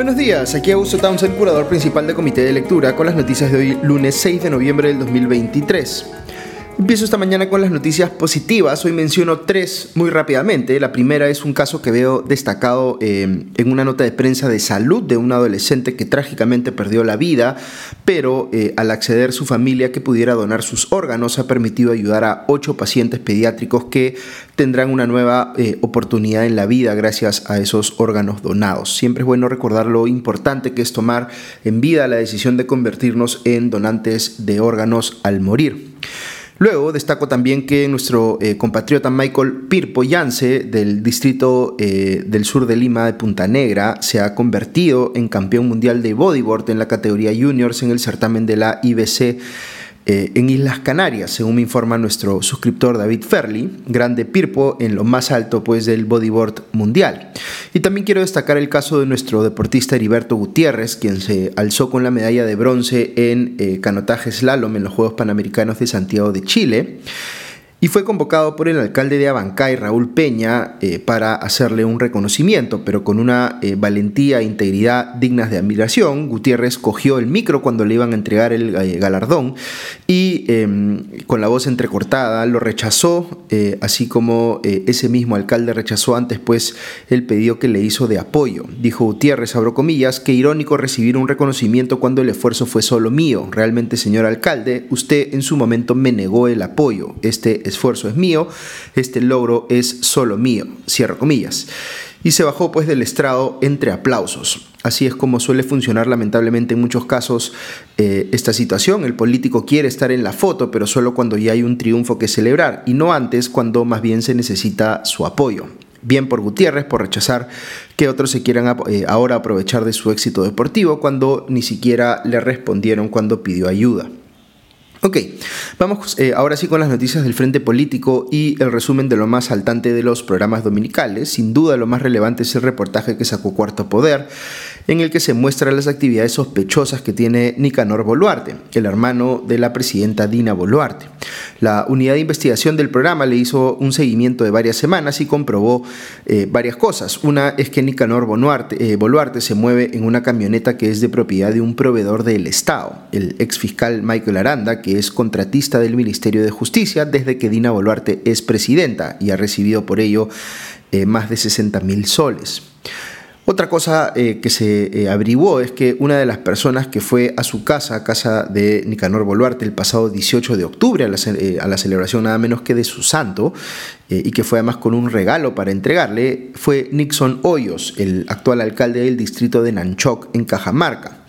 Buenos días, aquí Augusto Townsend, curador principal del Comité de Lectura, con las noticias de hoy, lunes 6 de noviembre del 2023. Empiezo esta mañana con las noticias positivas. Hoy menciono tres muy rápidamente. La primera es un caso que veo destacado eh, en una nota de prensa de salud de un adolescente que trágicamente perdió la vida, pero eh, al acceder su familia que pudiera donar sus órganos ha permitido ayudar a ocho pacientes pediátricos que tendrán una nueva eh, oportunidad en la vida gracias a esos órganos donados. Siempre es bueno recordar lo importante que es tomar en vida la decisión de convertirnos en donantes de órganos al morir. Luego destaco también que nuestro eh, compatriota Michael Pirpo Yance del distrito eh, del sur de Lima de Punta Negra se ha convertido en campeón mundial de bodyboard en la categoría juniors en el certamen de la IBC eh, en Islas Canarias, según me informa nuestro suscriptor David Ferli, grande Pirpo en lo más alto pues, del bodyboard mundial. Y también quiero destacar el caso de nuestro deportista Heriberto Gutiérrez, quien se alzó con la medalla de bronce en eh, canotaje slalom en los Juegos Panamericanos de Santiago de Chile y fue convocado por el alcalde de Abancay, Raúl Peña, eh, para hacerle un reconocimiento, pero con una eh, valentía e integridad dignas de admiración. Gutiérrez cogió el micro cuando le iban a entregar el eh, galardón y em, con la voz entrecortada lo rechazó, así como ese mismo alcalde rechazó antes pues el pedido que le hizo de apoyo. Dijo Gutiérrez, abro comillas, que irónico recibir un reconocimiento cuando el esfuerzo fue solo mío. Realmente, señor alcalde, usted en su momento me negó el apoyo. Este esfuerzo es mío, este logro es solo mío, cierro comillas. Y se bajó pues del estrado entre aplausos. Así es como suele funcionar lamentablemente en muchos casos eh, esta situación. El político quiere estar en la foto, pero solo cuando ya hay un triunfo que celebrar y no antes cuando más bien se necesita su apoyo. Bien por Gutiérrez por rechazar que otros se quieran eh, ahora aprovechar de su éxito deportivo cuando ni siquiera le respondieron cuando pidió ayuda. Ok, vamos eh, ahora sí con las noticias del Frente Político y el resumen de lo más saltante de los programas dominicales. Sin duda lo más relevante es el reportaje que sacó Cuarto Poder, en el que se muestran las actividades sospechosas que tiene Nicanor Boluarte, el hermano de la presidenta Dina Boluarte. La unidad de investigación del programa le hizo un seguimiento de varias semanas y comprobó eh, varias cosas. Una es que Nicanor eh, Boluarte se mueve en una camioneta que es de propiedad de un proveedor del Estado, el ex fiscal Michael Aranda, que es contratista del Ministerio de Justicia desde que Dina Boluarte es presidenta y ha recibido por ello eh, más de 60 mil soles. Otra cosa eh, que se eh, averiguó es que una de las personas que fue a su casa, a casa de Nicanor Boluarte, el pasado 18 de octubre, a la, a la celebración nada menos que de su santo, y que fue además con un regalo para entregarle, fue Nixon Hoyos, el actual alcalde del distrito de Nanchoc, en Cajamarca.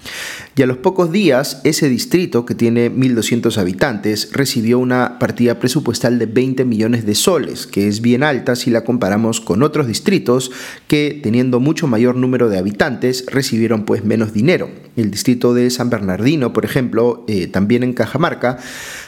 Y a los pocos días, ese distrito, que tiene 1.200 habitantes, recibió una partida presupuestal de 20 millones de soles, que es bien alta si la comparamos con otros distritos que, teniendo mucho mayor número de habitantes, recibieron pues menos dinero. El distrito de San Bernardino, por ejemplo, eh, también en Cajamarca,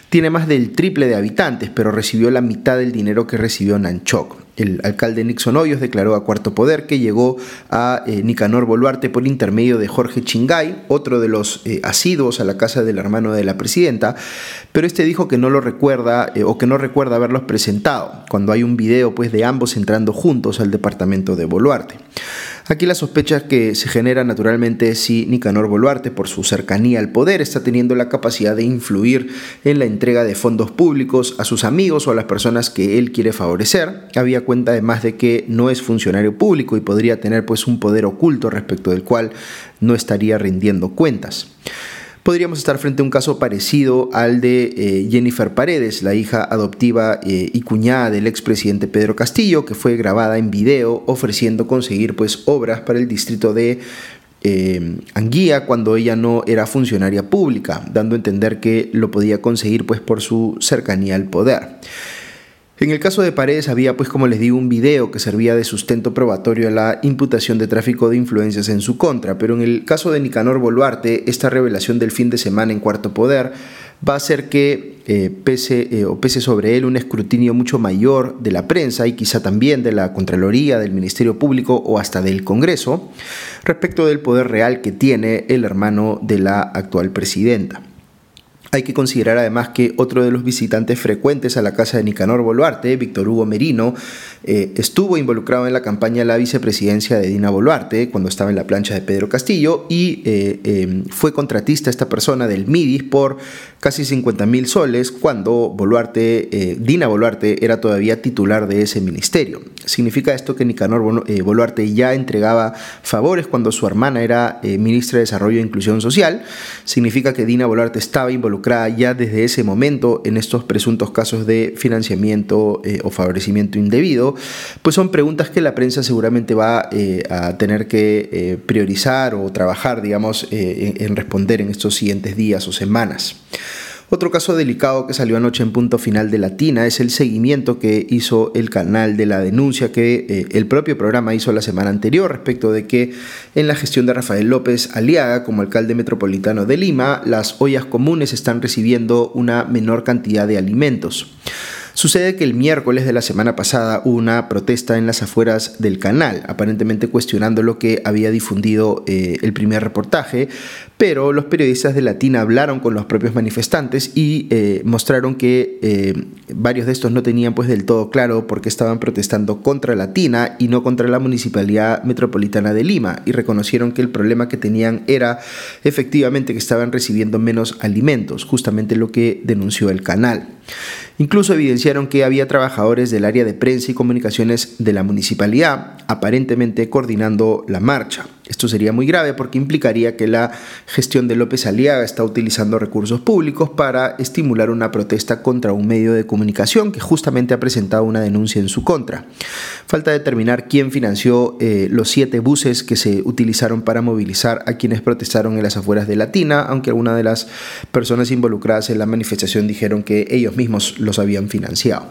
tiene más del triple de habitantes, pero recibió la mitad del dinero que recibió Nanchoc. El alcalde Nixon Hoyos declaró a Cuarto Poder que llegó a eh, Nicanor Boluarte por intermedio de Jorge Chingay, otro de los eh, asiduos a la casa del hermano de la presidenta, pero este dijo que no lo recuerda eh, o que no recuerda haberlos presentado, cuando hay un video pues, de ambos entrando juntos al departamento de Boluarte. Aquí la sospecha que se genera naturalmente es si Nicanor Boluarte, por su cercanía al poder, está teniendo la capacidad de influir en la entrega de fondos públicos a sus amigos o a las personas que él quiere favorecer. Había cuenta además de que no es funcionario público y podría tener pues un poder oculto respecto del cual no estaría rindiendo cuentas podríamos estar frente a un caso parecido al de eh, Jennifer Paredes, la hija adoptiva eh, y cuñada del expresidente Pedro Castillo, que fue grabada en video ofreciendo conseguir pues obras para el distrito de eh, Anguía cuando ella no era funcionaria pública, dando a entender que lo podía conseguir pues por su cercanía al poder. En el caso de Paredes había, pues como les digo, un video que servía de sustento probatorio a la imputación de tráfico de influencias en su contra, pero en el caso de Nicanor Boluarte, esta revelación del fin de semana en Cuarto Poder va a hacer que eh, pese, eh, o pese sobre él un escrutinio mucho mayor de la prensa y quizá también de la Contraloría, del Ministerio Público o hasta del Congreso respecto del poder real que tiene el hermano de la actual presidenta. Hay que considerar además que otro de los visitantes frecuentes a la casa de Nicanor Boluarte, Víctor Hugo Merino, eh, estuvo involucrado en la campaña de la vicepresidencia de Dina Boluarte cuando estaba en la plancha de Pedro Castillo y eh, em, fue contratista esta persona del MIDIS por casi 50 mil soles cuando Boluarte, eh, Dina Boluarte era todavía titular de ese ministerio. Significa esto que Nicanor Boluarte ya entregaba favores cuando su hermana era ministra de Desarrollo e Inclusión Social. Significa que Dina Boluarte estaba involucrada ya desde ese momento en estos presuntos casos de financiamiento eh, o favorecimiento indebido, pues son preguntas que la prensa seguramente va eh, a tener que eh, priorizar o trabajar, digamos, en responder en estos siguientes días o semanas. Otro caso delicado que salió anoche en punto final de Latina es el seguimiento que hizo el canal de la denuncia que eh, el propio programa hizo la semana anterior respecto de que en la gestión de Rafael López Aliaga como alcalde metropolitano de Lima, las ollas comunes están recibiendo una menor cantidad de alimentos. Sucede que el miércoles de la semana pasada hubo una protesta en las afueras del canal, aparentemente cuestionando lo que había difundido eh, el primer reportaje, pero los periodistas de Latina hablaron con los propios manifestantes y eh, mostraron que eh, varios de estos no tenían pues del todo claro por qué estaban protestando contra Latina y no contra la Municipalidad Metropolitana de Lima y reconocieron que el problema que tenían era efectivamente que estaban recibiendo menos alimentos, justamente lo que denunció el canal. Incluso evidenciaron que había trabajadores del área de prensa y comunicaciones de la municipalidad, aparentemente coordinando la marcha. Esto sería muy grave porque implicaría que la gestión de López Aliaga está utilizando recursos públicos para estimular una protesta contra un medio de comunicación que justamente ha presentado una denuncia en su contra. Falta determinar quién financió eh, los siete buses que se utilizaron para movilizar a quienes protestaron en las afueras de Latina, aunque algunas de las personas involucradas en la manifestación dijeron que ellos mismos los habían financiado.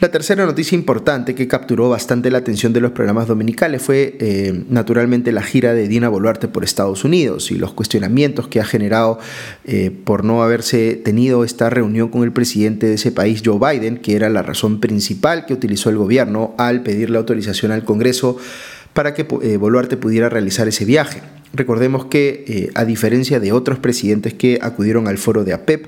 La tercera noticia importante que capturó bastante la atención de los programas dominicales fue eh, naturalmente la gira de Dina Boluarte por Estados Unidos y los cuestionamientos que ha generado eh, por no haberse tenido esta reunión con el presidente de ese país, Joe Biden, que era la razón principal que utilizó el gobierno al pedirle autorización al Congreso para que eh, Boluarte pudiera realizar ese viaje. Recordemos que, eh, a diferencia de otros presidentes que acudieron al foro de APEP,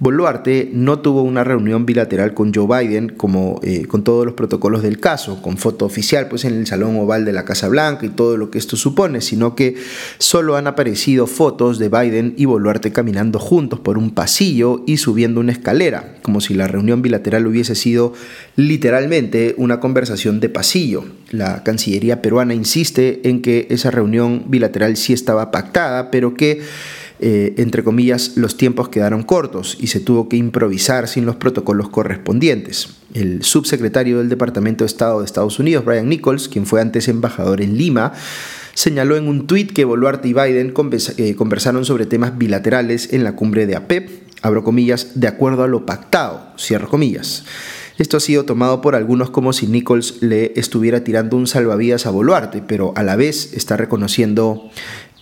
Boluarte no tuvo una reunión bilateral con Joe Biden como eh, con todos los protocolos del caso, con foto oficial pues en el salón oval de la Casa Blanca y todo lo que esto supone, sino que solo han aparecido fotos de Biden y Boluarte caminando juntos por un pasillo y subiendo una escalera, como si la reunión bilateral hubiese sido literalmente una conversación de pasillo. La Cancillería peruana insiste en que esa reunión bilateral sí estaba pactada, pero que, eh, entre comillas, los tiempos quedaron cortos y se tuvo que improvisar sin los protocolos correspondientes. El subsecretario del Departamento de Estado de Estados Unidos, Brian Nichols, quien fue antes embajador en Lima, señaló en un tuit que Boluarte y Biden eh, conversaron sobre temas bilaterales en la cumbre de APEP, abro comillas, de acuerdo a lo pactado, cierro comillas. Esto ha sido tomado por algunos como si Nichols le estuviera tirando un salvavidas a Boluarte, pero a la vez está reconociendo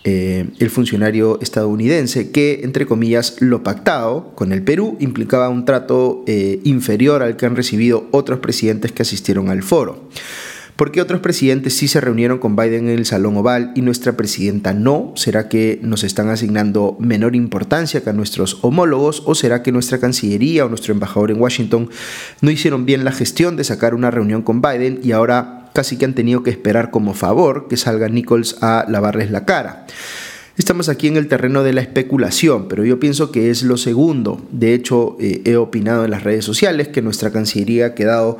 eh, el funcionario estadounidense que, entre comillas, lo pactado con el Perú implicaba un trato eh, inferior al que han recibido otros presidentes que asistieron al foro. ¿Por qué otros presidentes sí se reunieron con Biden en el Salón Oval y nuestra presidenta no? ¿Será que nos están asignando menor importancia que a nuestros homólogos o será que nuestra Cancillería o nuestro embajador en Washington no hicieron bien la gestión de sacar una reunión con Biden y ahora casi que han tenido que esperar como favor que salga Nichols a lavarles la cara? Estamos aquí en el terreno de la especulación, pero yo pienso que es lo segundo. De hecho, eh, he opinado en las redes sociales que nuestra Cancillería ha quedado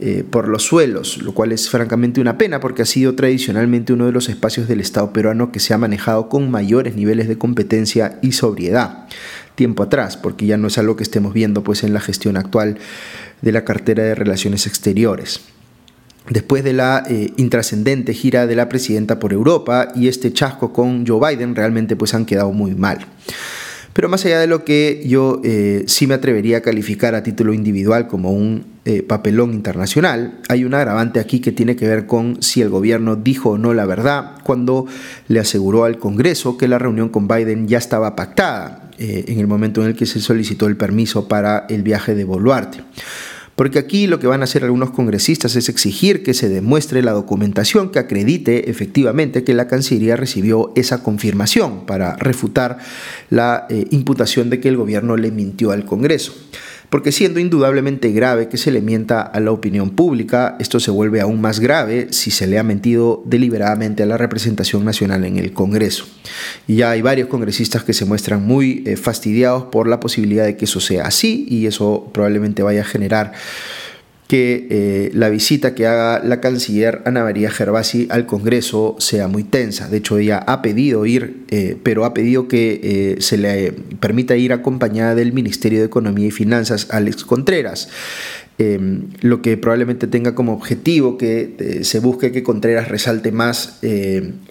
eh, por los suelos, lo cual es francamente una pena porque ha sido tradicionalmente uno de los espacios del Estado peruano que se ha manejado con mayores niveles de competencia y sobriedad tiempo atrás, porque ya no es algo que estemos viendo pues en la gestión actual de la cartera de relaciones exteriores. Después de la eh, intrascendente gira de la presidenta por Europa y este chasco con Joe Biden, realmente pues han quedado muy mal. Pero más allá de lo que yo eh, sí me atrevería a calificar a título individual como un eh, papelón internacional, hay un agravante aquí que tiene que ver con si el gobierno dijo o no la verdad cuando le aseguró al Congreso que la reunión con Biden ya estaba pactada eh, en el momento en el que se solicitó el permiso para el viaje de Boluarte. Porque aquí lo que van a hacer algunos congresistas es exigir que se demuestre la documentación que acredite efectivamente que la Cancillería recibió esa confirmación para refutar la eh, imputación de que el gobierno le mintió al Congreso porque siendo indudablemente grave que se le mienta a la opinión pública, esto se vuelve aún más grave si se le ha mentido deliberadamente a la representación nacional en el Congreso. Y ya hay varios congresistas que se muestran muy eh, fastidiados por la posibilidad de que eso sea así y eso probablemente vaya a generar que eh, la visita que haga la canciller Ana María Gervasi al Congreso sea muy tensa. De hecho, ella ha pedido ir, eh, pero ha pedido que eh, se le permita ir acompañada del Ministerio de Economía y Finanzas, Alex Contreras. Lo que probablemente tenga como objetivo que se busque que Contreras resalte más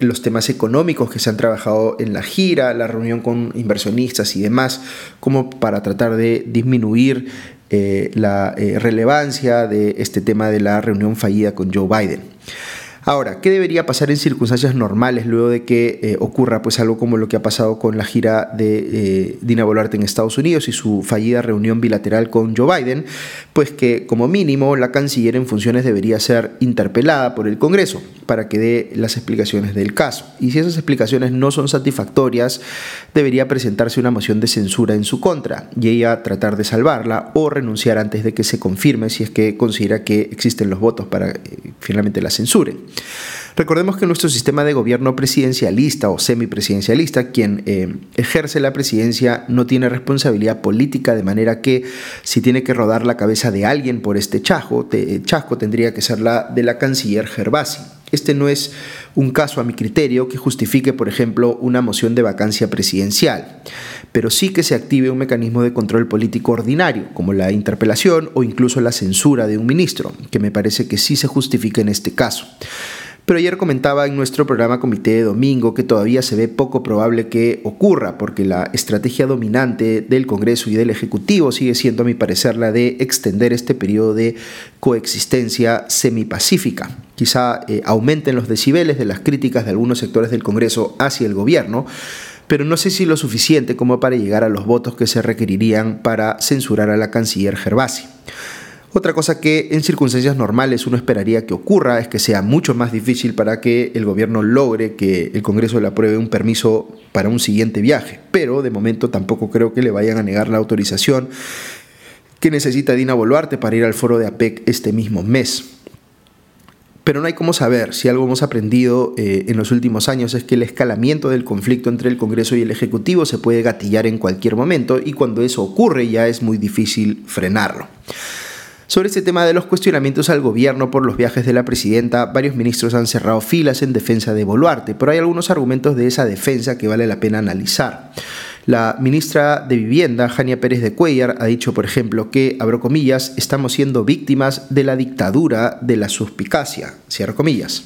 los temas económicos que se han trabajado en la gira, la reunión con inversionistas y demás, como para tratar de disminuir eh, la eh, relevancia de este tema de la reunión fallida con Joe Biden. Ahora, ¿qué debería pasar en circunstancias normales luego de que eh, ocurra pues algo como lo que ha pasado con la gira de eh, Dina Boluarte en Estados Unidos y su fallida reunión bilateral con Joe Biden? Pues que como mínimo la canciller en funciones debería ser interpelada por el Congreso para que dé las explicaciones del caso. Y si esas explicaciones no son satisfactorias, debería presentarse una moción de censura en su contra y ella tratar de salvarla o renunciar antes de que se confirme si es que considera que existen los votos para eh, finalmente la censuren. Recordemos que nuestro sistema de gobierno presidencialista o semipresidencialista, quien eh, ejerce la presidencia no tiene responsabilidad política, de manera que si tiene que rodar la cabeza de alguien por este chasco, chasco tendría que ser la de la canciller Gervasi. Este no es un caso a mi criterio que justifique, por ejemplo, una moción de vacancia presidencial, pero sí que se active un mecanismo de control político ordinario, como la interpelación o incluso la censura de un ministro, que me parece que sí se justifica en este caso. Pero ayer comentaba en nuestro programa Comité de Domingo que todavía se ve poco probable que ocurra, porque la estrategia dominante del Congreso y del Ejecutivo sigue siendo, a mi parecer, la de extender este periodo de coexistencia semipacífica. Quizá eh, aumenten los decibeles de las críticas de algunos sectores del Congreso hacia el gobierno, pero no sé si lo suficiente como para llegar a los votos que se requerirían para censurar a la canciller Gervasi. Otra cosa que en circunstancias normales uno esperaría que ocurra es que sea mucho más difícil para que el gobierno logre que el Congreso le apruebe un permiso para un siguiente viaje, pero de momento tampoco creo que le vayan a negar la autorización que necesita Dina Boluarte para ir al foro de APEC este mismo mes. Pero no hay cómo saber si algo hemos aprendido eh, en los últimos años es que el escalamiento del conflicto entre el Congreso y el Ejecutivo se puede gatillar en cualquier momento y cuando eso ocurre ya es muy difícil frenarlo. Sobre este tema de los cuestionamientos al gobierno por los viajes de la presidenta, varios ministros han cerrado filas en defensa de Boluarte, pero hay algunos argumentos de esa defensa que vale la pena analizar. La ministra de Vivienda, Jania Pérez de Cuellar, ha dicho, por ejemplo, que, abro comillas, estamos siendo víctimas de la dictadura de la suspicacia, cierro comillas.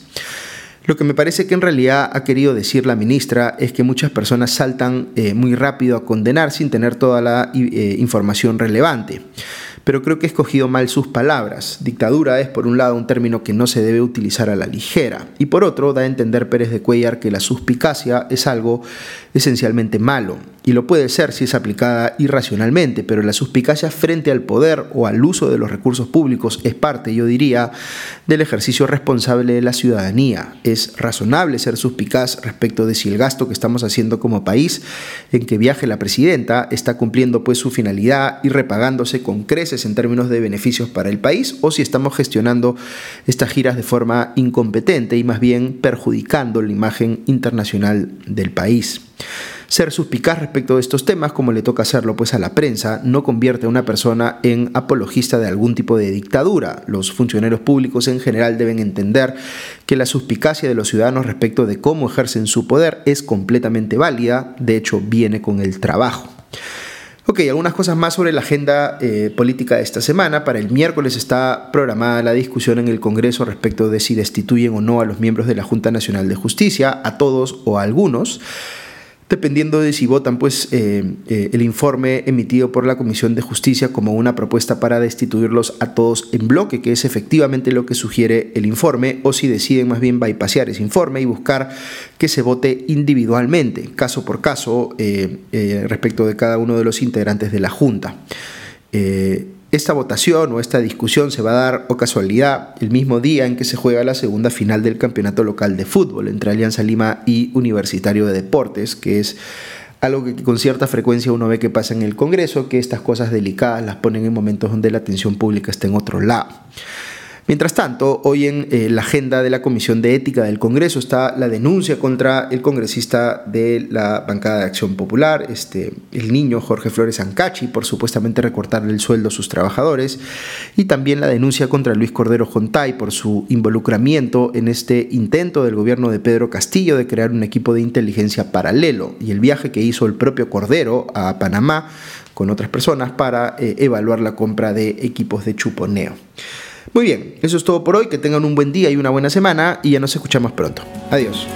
Lo que me parece que en realidad ha querido decir la ministra es que muchas personas saltan eh, muy rápido a condenar sin tener toda la eh, información relevante pero creo que he escogido mal sus palabras. Dictadura es, por un lado, un término que no se debe utilizar a la ligera, y por otro, da a entender Pérez de Cuellar que la suspicacia es algo esencialmente malo, y lo puede ser si es aplicada irracionalmente, pero la suspicacia frente al poder o al uso de los recursos públicos es parte, yo diría, del ejercicio responsable de la ciudadanía. Es razonable ser suspicaz respecto de si el gasto que estamos haciendo como país en que viaje la presidenta está cumpliendo pues su finalidad y repagándose con creces en términos de beneficios para el país o si estamos gestionando estas giras de forma incompetente y más bien perjudicando la imagen internacional del país. Ser suspicaz respecto de estos temas, como le toca hacerlo pues a la prensa, no convierte a una persona en apologista de algún tipo de dictadura. Los funcionarios públicos en general deben entender que la suspicacia de los ciudadanos respecto de cómo ejercen su poder es completamente válida, de hecho viene con el trabajo. Ok, algunas cosas más sobre la agenda eh, política de esta semana. Para el miércoles está programada la discusión en el Congreso respecto de si destituyen o no a los miembros de la Junta Nacional de Justicia, a todos o a algunos dependiendo de si votan pues eh, eh, el informe emitido por la Comisión de Justicia como una propuesta para destituirlos a todos en bloque, que es efectivamente lo que sugiere el informe, o si deciden más bien bypasear ese informe y buscar que se vote individualmente, caso por caso, eh, respecto de cada uno de los integrantes de la Junta. Esta votación o esta discusión se va a dar o casualidad el mismo día en que se juega la segunda final del campeonato local de fútbol entre Alianza Lima y Universitario de Deportes, que es algo que con cierta frecuencia uno ve que pasa en el Congreso, que estas cosas delicadas las ponen en momentos donde la atención pública está en otro lado. Mientras tanto, hoy en eh, la agenda de la Comisión de Ética del Congreso está la denuncia contra el congresista de la bancada de Acción Popular, este, el niño Jorge Flores Ancachi, por supuestamente recortarle el sueldo a sus trabajadores, y también la denuncia contra Luis Cordero Jontay por su involucramiento en este intento del gobierno de Pedro Castillo de crear un equipo de inteligencia paralelo y el viaje que hizo el propio Cordero a Panamá con otras personas para eh, evaluar la compra de equipos de chuponeo. Muy bien, eso es todo por hoy, que tengan un buen día y una buena semana y ya nos escuchamos pronto. Adiós.